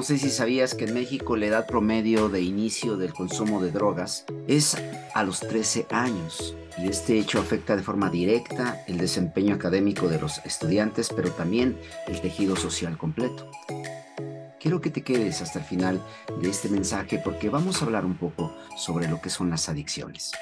No sé si sabías que en México la edad promedio de inicio del consumo de drogas es a los 13 años y este hecho afecta de forma directa el desempeño académico de los estudiantes, pero también el tejido social completo. Quiero que te quedes hasta el final de este mensaje porque vamos a hablar un poco sobre lo que son las adicciones.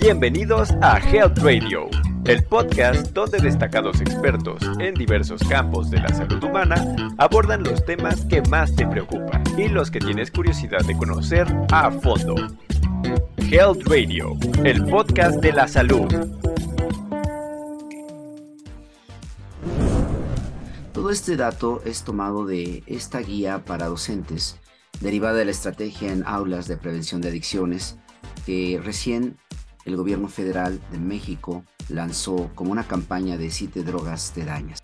Bienvenidos a Health Radio el podcast donde destacados expertos en diversos campos de la salud humana abordan los temas que más te preocupan y los que tienes curiosidad de conocer a fondo. Health Radio, el podcast de la salud. Todo este dato es tomado de esta guía para docentes, derivada de la estrategia en aulas de prevención de adicciones, que recién el gobierno federal de México lanzó como una campaña de siete drogas te dañas.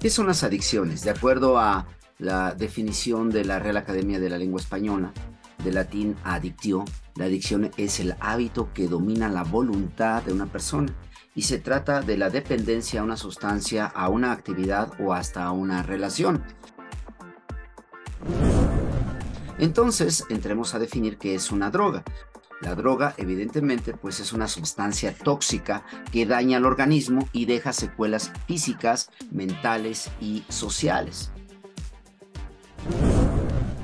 ¿Qué son las adicciones? De acuerdo a la definición de la Real Academia de la Lengua Española, de latín adictio, la adicción es el hábito que domina la voluntad de una persona y se trata de la dependencia a una sustancia, a una actividad o hasta a una relación. Entonces, entremos a definir qué es una droga. La droga, evidentemente, pues es una sustancia tóxica que daña al organismo y deja secuelas físicas, mentales y sociales.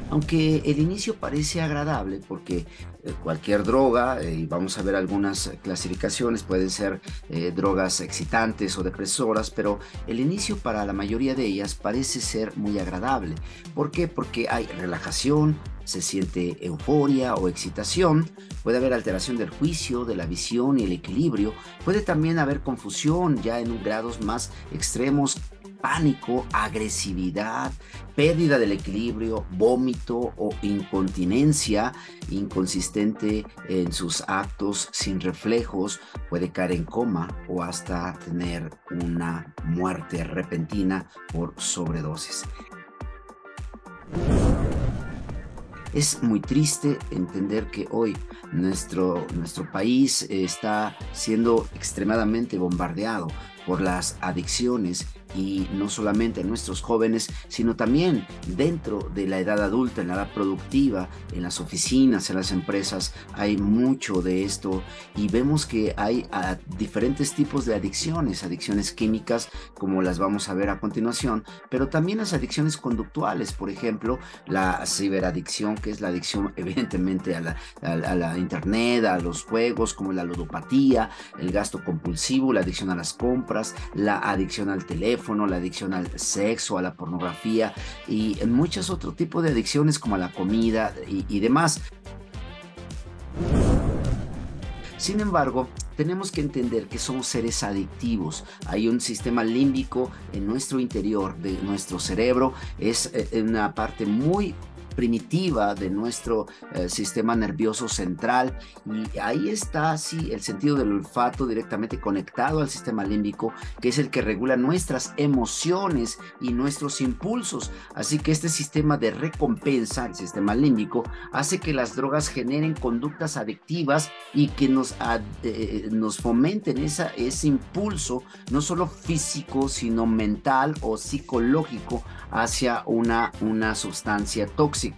Aunque el inicio parece agradable porque eh, cualquier droga, eh, y vamos a ver algunas clasificaciones, pueden ser eh, drogas excitantes o depresoras, pero el inicio para la mayoría de ellas parece ser muy agradable. ¿Por qué? Porque hay relajación, se siente euforia o excitación, puede haber alteración del juicio, de la visión y el equilibrio, puede también haber confusión ya en grados más extremos pánico, agresividad, pérdida del equilibrio, vómito o incontinencia, inconsistente en sus actos, sin reflejos, puede caer en coma o hasta tener una muerte repentina por sobredosis. Es muy triste entender que hoy nuestro, nuestro país está siendo extremadamente bombardeado por las adicciones y no solamente en nuestros jóvenes, sino también dentro de la edad adulta, en la edad productiva, en las oficinas, en las empresas, hay mucho de esto. Y vemos que hay ah, diferentes tipos de adicciones, adicciones químicas como las vamos a ver a continuación, pero también las adicciones conductuales, por ejemplo, la ciberadicción, que es la adicción evidentemente a la, a la internet, a los juegos, como la ludopatía, el gasto compulsivo, la adicción a las compras, la adicción al teléfono, la adicción al sexo, a la pornografía y en muchos otros tipos de adicciones como a la comida y, y demás. Sin embargo, tenemos que entender que somos seres adictivos. Hay un sistema límbico en nuestro interior de nuestro cerebro. Es eh, una parte muy primitiva de nuestro eh, sistema nervioso central y ahí está así el sentido del olfato directamente conectado al sistema límbico que es el que regula nuestras emociones y nuestros impulsos así que este sistema de recompensa el sistema límbico hace que las drogas generen conductas adictivas y que nos, eh, nos fomenten esa, ese impulso no solo físico sino mental o psicológico hacia una, una sustancia tóxica.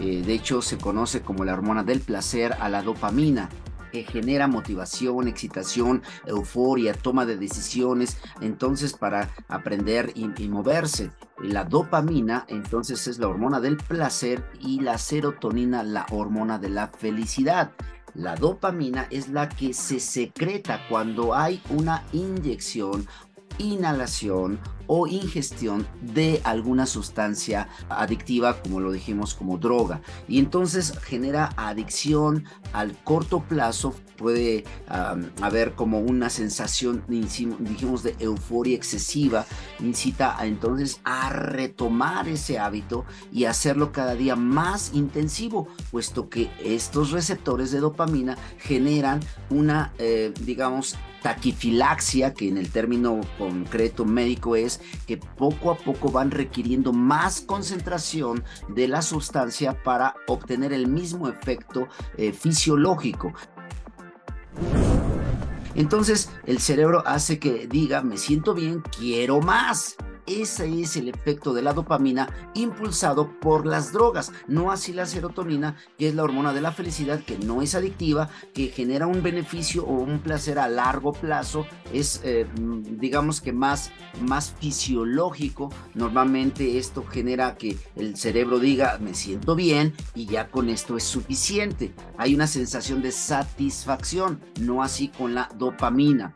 Eh, de hecho, se conoce como la hormona del placer a la dopamina, que genera motivación, excitación, euforia, toma de decisiones, entonces para aprender y, y, moverse. La dopamina, entonces, es la hormona del placer y la serotonina, la hormona de la felicidad. La dopamina es la que se secreta cuando hay una inyección inhalación o ingestión de alguna sustancia adictiva, como lo dijimos, como droga. Y entonces genera adicción al corto plazo, puede haber como una sensación, dijimos, de euforia excesiva, incita a, entonces a retomar ese hábito y hacerlo cada día más intensivo, puesto que estos receptores de dopamina generan una, eh, digamos, taquifilaxia, que en el término concreto médico es que poco a poco van requiriendo más concentración de la sustancia para obtener el mismo efecto eh, fisiológico. Entonces el cerebro hace que diga, me siento bien, quiero más. Ese es el efecto de la dopamina impulsado por las drogas, no así la serotonina, que es la hormona de la felicidad, que no es adictiva, que genera un beneficio o un placer a largo plazo, es eh, digamos que más, más fisiológico. Normalmente esto genera que el cerebro diga, me siento bien y ya con esto es suficiente. Hay una sensación de satisfacción, no así con la dopamina.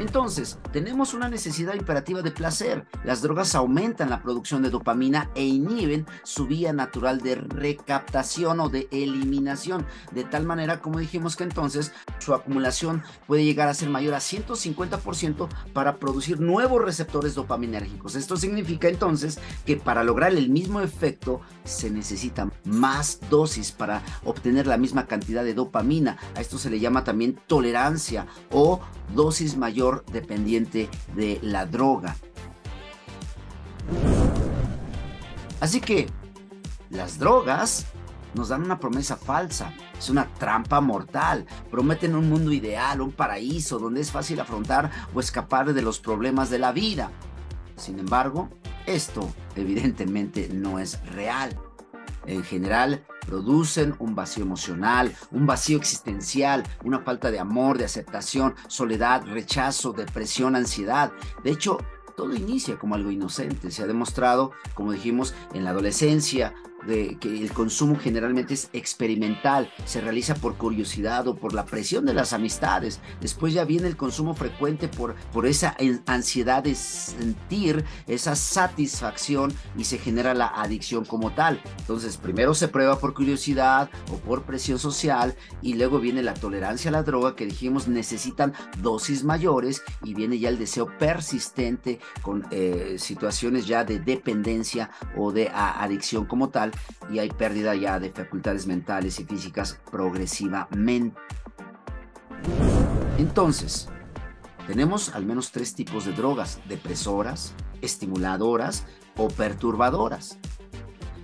Entonces, tenemos una necesidad imperativa de placer. Las drogas aumentan la producción de dopamina e inhiben su vía natural de recaptación o de eliminación, de tal manera como dijimos que entonces su acumulación puede llegar a ser mayor a 150% para producir nuevos receptores dopaminérgicos. Esto significa entonces que para lograr el mismo efecto se necesita más dosis para obtener la misma cantidad de dopamina. A esto se le llama también tolerancia o dosis mayor dependiente de la droga. Así que las drogas nos dan una promesa falsa, es una trampa mortal, prometen un mundo ideal, un paraíso donde es fácil afrontar o escapar de los problemas de la vida. Sin embargo, esto evidentemente no es real en general producen un vacío emocional, un vacío existencial, una falta de amor, de aceptación, soledad, rechazo, depresión, ansiedad. De hecho, todo inicia como algo inocente. Se ha demostrado, como dijimos, en la adolescencia, que el consumo generalmente es experimental, se realiza por curiosidad o por la presión de las amistades. Después ya viene el consumo frecuente por, por esa ansiedad de sentir esa satisfacción y se genera la adicción como tal. Entonces, primero se prueba por curiosidad o por presión social y luego viene la tolerancia a la droga que dijimos necesitan dosis mayores y viene ya el deseo persistente con eh, situaciones ya de dependencia o de adicción como tal y hay pérdida ya de facultades mentales y físicas progresivamente. Entonces, tenemos al menos tres tipos de drogas, depresoras, estimuladoras o perturbadoras.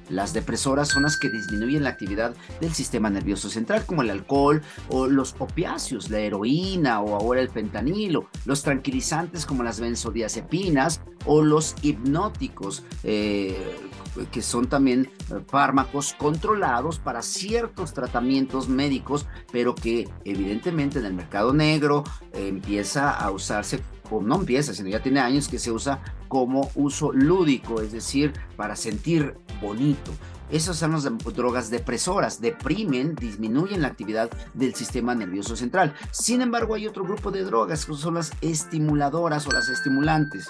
Las depresoras son las que disminuyen la actividad del sistema nervioso central, como el alcohol o los opiáceos, la heroína o ahora el fentanilo, los tranquilizantes como las benzodiazepinas o los hipnóticos, eh, que son también eh, fármacos controlados para ciertos tratamientos médicos, pero que evidentemente en el mercado negro eh, empieza a usarse no empieza, sino ya tiene años que se usa como uso lúdico, es decir, para sentir bonito. Esas son las drogas depresoras, deprimen, disminuyen la actividad del sistema nervioso central. Sin embargo, hay otro grupo de drogas que son las estimuladoras o las estimulantes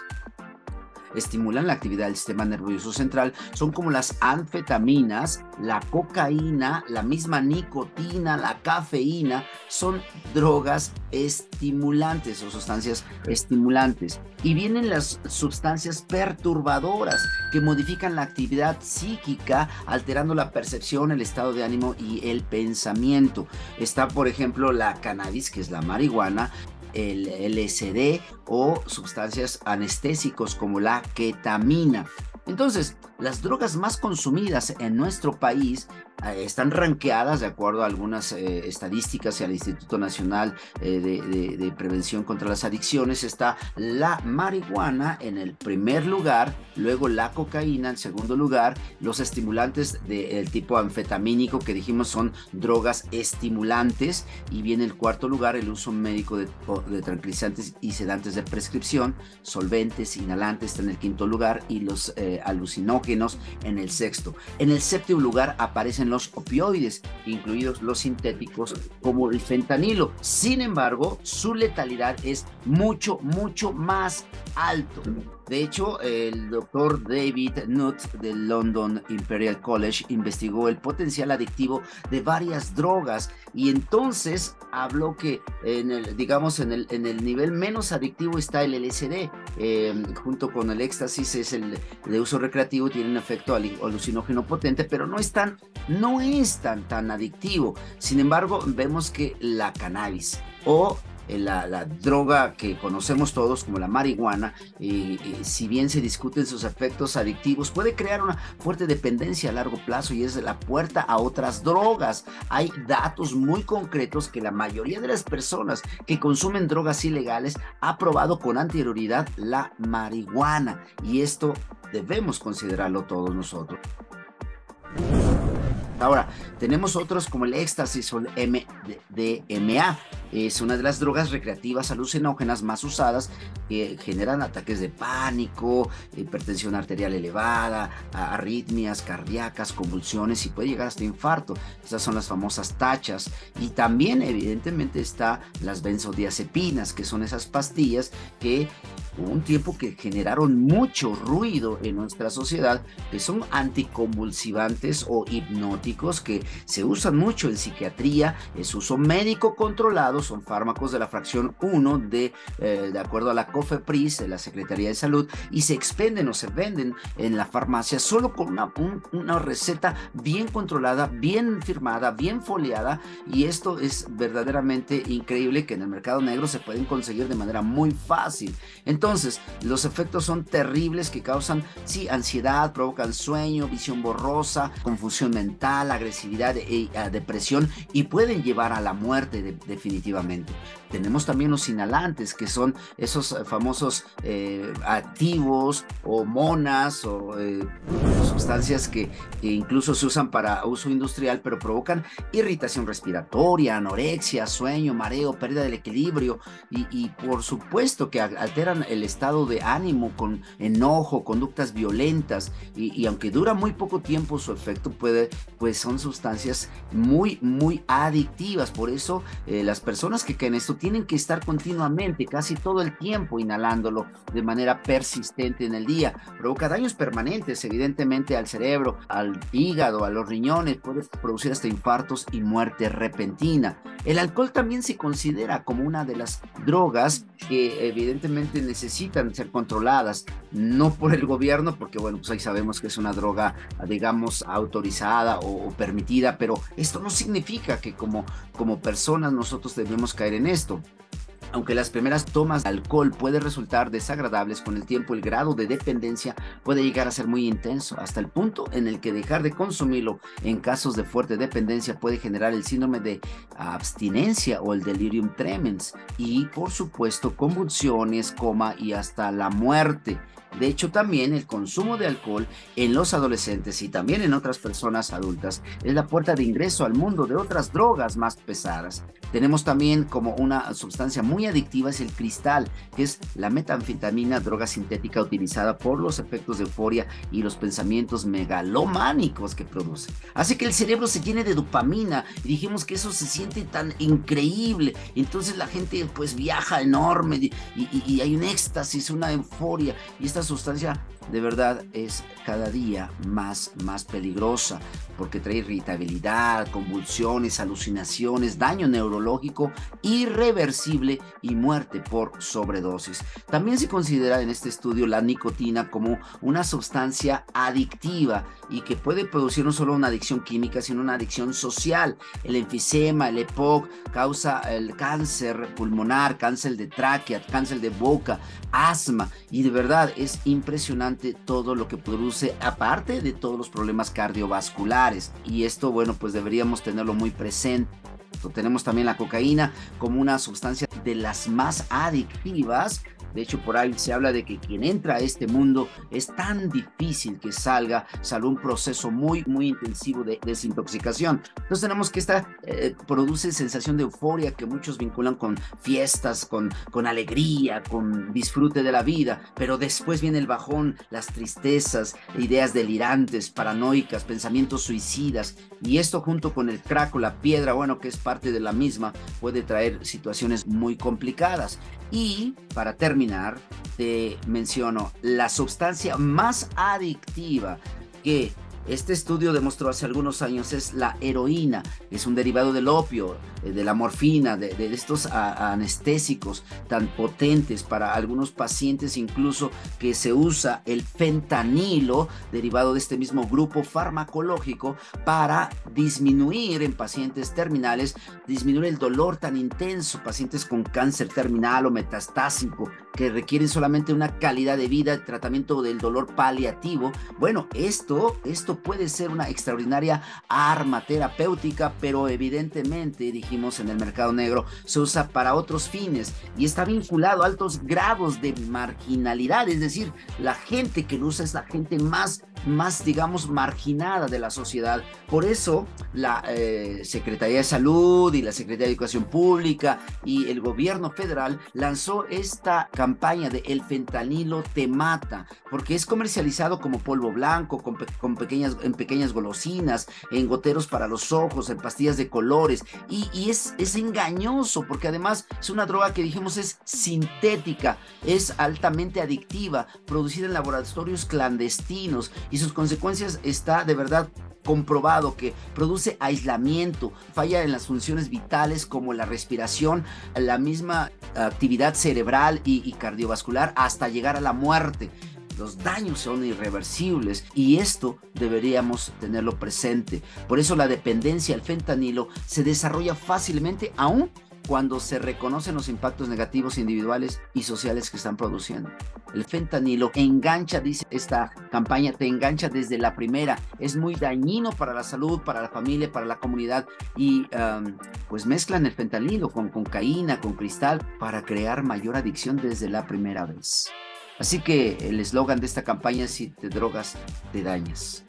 estimulan la actividad del sistema nervioso central son como las anfetaminas, la cocaína, la misma nicotina, la cafeína, son drogas estimulantes o sustancias estimulantes. Y vienen las sustancias perturbadoras que modifican la actividad psíquica, alterando la percepción, el estado de ánimo y el pensamiento. Está, por ejemplo, la cannabis, que es la marihuana, el LSD o sustancias anestésicos como la ketamina. Entonces, las drogas más consumidas en nuestro país están ranqueadas de acuerdo a algunas eh, estadísticas y al Instituto Nacional eh, de, Prevención contra las Adicciones. Está la marihuana en el primer lugar, luego la cocaína en segundo lugar, los estimulantes del tipo anfetamínico que dijimos son drogas estimulantes y viene el cuarto lugar el uso médico de, de tranquilizantes y sedantes de prescripción, solventes, inhalantes en el quinto lugar y los alucinógenos en el sexto. En el séptimo lugar aparecen los opioides, incluidos los sintéticos como el fentanilo. Sin embargo, su letalidad es mucho, mucho más alto. De hecho, el doctor David Nutt del London Imperial College investigó el potencial adictivo de varias drogas y entonces habló que, en el, digamos, en el, en el nivel menos adictivo está el LSD, em, junto con el éxtasis es el de uso recreativo, tiene un efecto alucinógeno potente, pero no es no es tan, tan adictivo. Sin embargo, vemos que la cannabis o eh, la, droga que conocemos todos como la marihuana, si bien se discuten sus efectos adictivos, puede crear una fuerte dependencia a largo plazo y es la puerta a otras drogas. Hay datos muy concretos que la mayoría de las personas que consumen drogas ilegales ha probado con anterioridad la marihuana y esto debemos considerarlo todos nosotros. Ahora, tenemos otros como el éxtasis o el MDMA. Es una de las drogas recreativas alucinógenas más usadas que generan ataques de pánico, hipertensión arterial elevada, arritmias cardíacas, convulsiones y puede llegar hasta infarto. Estas son las famosas tachas. Y también, evidentemente, está las benzodiazepinas, que son esas pastillas que un tiempo que generaron mucho ruido en nuestra sociedad, que son anticonvulsivantes o hipnóticos que se usan mucho en psiquiatría, es uso médico controlado, son fármacos de la fracción 1 de, eh, de acuerdo a la COFEPRIS, de la Secretaría de Salud, y se expenden o se venden en la farmacia solo con una, una receta bien controlada, bien firmada, bien foliada, y esto es verdaderamente increíble que en el mercado negro se pueden conseguir de manera muy fácil. Entonces, los efectos son terribles que causan, sí, ansiedad, provocan sueño, visión borrosa, confusión mental, agresividad e, depresión y pueden llevar a la muerte definitivamente definitivamente. Tenemos también los inhalantes, que son esos eh, famosos eh, activos o monas o eh, sustancias que, incluso se usan para uso industrial, pero provocan irritación respiratoria, anorexia, sueño, mareo, pérdida del equilibrio y, por supuesto que alteran el estado de ánimo con enojo, conductas violentas y, aunque dura muy poco tiempo su efecto puede, pues son sustancias muy, muy adictivas. Por eso las personas que caen en esto tienen que estar continuamente, casi todo el tiempo, inhalándolo de manera persistente en el día. Provoca daños permanentes, evidentemente, al cerebro, al hígado, a los riñones, puede producir hasta infartos y muerte repentina. El alcohol también se considera como una de las drogas que evidentemente necesitan ser controladas, no por el gobierno, porque bueno, pues ahí sabemos que es una droga, digamos, autorizada o, permitida, pero esto no significa que como, como personas nosotros debemos caer en esto. Aunque las primeras tomas de alcohol pueden resultar desagradables con el tiempo, el grado de dependencia puede llegar a ser muy intenso, hasta el punto en el que dejar de consumirlo en casos de fuerte dependencia puede generar el síndrome de abstinencia o el delirium tremens y, por supuesto, convulsiones, coma y hasta la muerte. De hecho, también el consumo de alcohol en los adolescentes y también en otras personas adultas es la puerta de ingreso al mundo de otras drogas más pesadas. Tenemos también como una sustancia muy adictiva es el cristal, que es la metanfetamina, droga sintética utilizada por los efectos de euforia y los pensamientos megalománicos que produce. Hace que el cerebro se llene de dopamina y dijimos que eso se siente tan increíble. Entonces la gente pues viaja enorme y, y hay un éxtasis, una euforia y esta sustancia de verdad es cada día más, más peligrosa porque trae irritabilidad, convulsiones, alucinaciones, daño neurológico irreversible y muerte por sobredosis. También se considera en este estudio la nicotina como una sustancia adictiva y que puede producir no solo una adicción química, sino una adicción social. El enfisema, el EPOC causa el cáncer pulmonar, cáncer de tráquea, cáncer de boca, asma y de verdad es impresionante todo lo que produce aparte de todos los problemas cardiovasculares. Y esto bueno pues deberíamos tenerlo muy presente. Tenemos también la cocaína como una sustancia de las más adictivas de hecho, por ahí se habla de que quien entra a este mundo es tan difícil que salga, salvo un proceso muy, muy intensivo de desintoxicación. Entonces tenemos que esta eh, produce sensación de euforia que muchos vinculan con fiestas, con, con alegría, con disfrute de la vida, pero después viene el bajón, las tristezas, ideas delirantes, paranoicas, pensamientos suicidas, y esto junto con el crack o la piedra, bueno, que es parte de la misma, puede traer situaciones muy complicadas. Y para terminar, te menciono la sustancia más adictiva que Este estudio demostró hace algunos años es la heroína, es un derivado del opio, eh, de la morfina, de, estos anestésicos tan potentes para algunos pacientes incluso que se usa el fentanilo, derivado de este mismo grupo farmacológico, para disminuir en pacientes terminales, disminuir el dolor tan intenso, pacientes con cáncer terminal o metastásico, que requieren solamente una calidad de vida, tratamiento del dolor paliativo. Bueno, esto, esto puede ser una extraordinaria arma terapéutica, pero evidentemente, dijimos en el mercado negro, se usa para otros fines y está vinculado a altos grados de marginalidad, es decir, la gente que lo usa es la gente más, más digamos, marginada de la sociedad. Por eso, la eh, Secretaría de Salud y la Secretaría de Educación Pública y el gobierno federal lanzó esta campaña de el fentanilo te mata, porque es comercializado como polvo blanco, con, pequeñas, en pequeñas golosinas, en goteros para los ojos, en pastillas de colores, y, es, es engañoso, porque además es una droga que dijimos es sintética, es altamente adictiva, producida en laboratorios clandestinos, sus consecuencias está de verdad comprobado que produce aislamiento, falla en las funciones vitales como la respiración, la misma actividad cerebral y, cardiovascular hasta llegar a la muerte. Los daños son irreversibles y esto deberíamos tenerlo presente. Por eso la dependencia al fentanilo se desarrolla fácilmente aún cuando se reconocen los impactos negativos individuales y sociales que están produciendo. El fentanilo engancha, dice esta campaña, te engancha desde la primera. Es muy dañino para la salud, para la familia, para la comunidad y pues mezclan el fentanilo con cocaína, con cristal para crear mayor adicción desde la primera vez. Así que el eslogan de esta campaña es si te drogas, te dañas.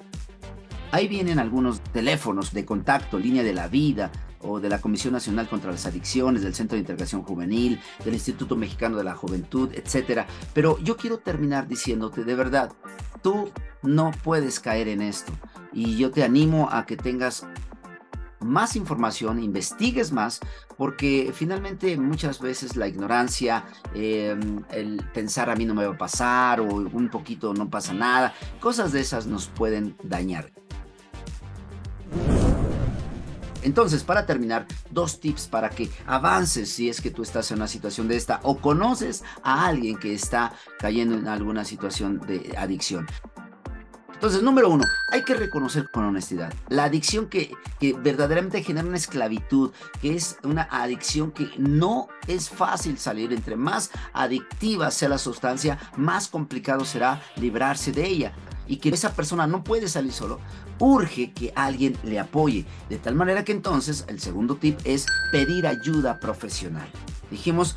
Ahí vienen algunos teléfonos de contacto, línea de la vida, o de la Comisión Nacional contra las Adicciones, del Centro de Integración Juvenil, del Instituto Mexicano de la Juventud, etcétera. Pero yo quiero terminar diciéndote, de verdad, tú no puedes caer en esto. Y yo te animo a que tengas más información, investigues más, porque finalmente muchas veces la ignorancia, em, el pensar a mí no me va a pasar o un poquito no pasa nada, cosas de esas nos pueden dañar. Entonces, para terminar, dos tips para que avances si es que tú estás en una situación de esta o conoces a alguien que está cayendo en alguna situación de adicción. Entonces, número uno, hay que reconocer con honestidad la adicción que, que, verdaderamente genera una esclavitud, que es una adicción que no es fácil salir. Entre más adictiva sea la sustancia, más complicado será librarse de ella y que esa persona no puede salir solo, urge que alguien le apoye. De tal manera que entonces el segundo tip es pedir ayuda profesional. Dijimos,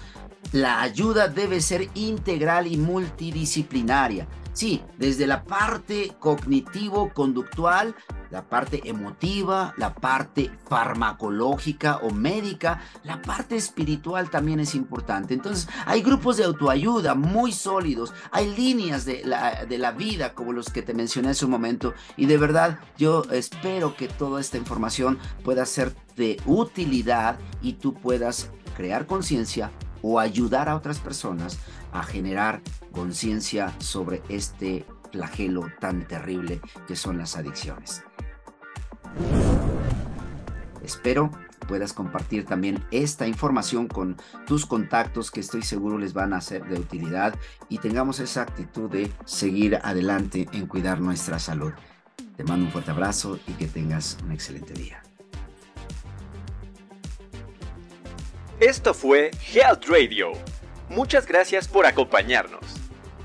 la ayuda debe ser integral y multidisciplinaria. Sí, desde la parte cognitivo-conductual, la parte emotiva, la parte farmacológica o médica, la parte espiritual también es importante. Entonces, hay grupos de autoayuda muy sólidos, hay líneas de la, de la vida como los que te mencioné hace un momento y de verdad yo espero que toda esta información pueda ser de utilidad y tú puedas crear conciencia o ayudar a otras personas a generar conciencia sobre este flagelo tan terrible que son las adicciones. Espero puedas compartir también esta información con tus contactos que estoy seguro les van a ser de utilidad y tengamos esa actitud de seguir adelante en cuidar nuestra salud. Te mando un fuerte abrazo y que tengas un excelente día. Esto fue Health Radio. Muchas gracias por acompañarnos.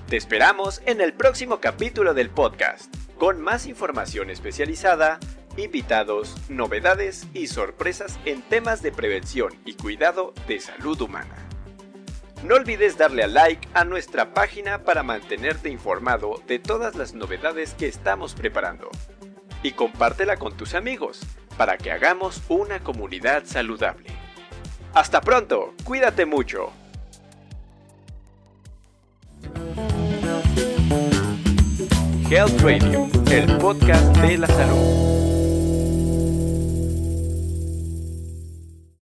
Te esperamos en el próximo capítulo del podcast, con más información especializada, invitados, novedades y sorpresas en temas de prevención y cuidado de salud humana. No olvides darle a like a nuestra página para mantenerte informado de todas las novedades que estamos preparando. Y compártela con tus amigos para que hagamos una comunidad saludable. Hasta pronto, cuídate mucho. Health Radio, el podcast de la salud.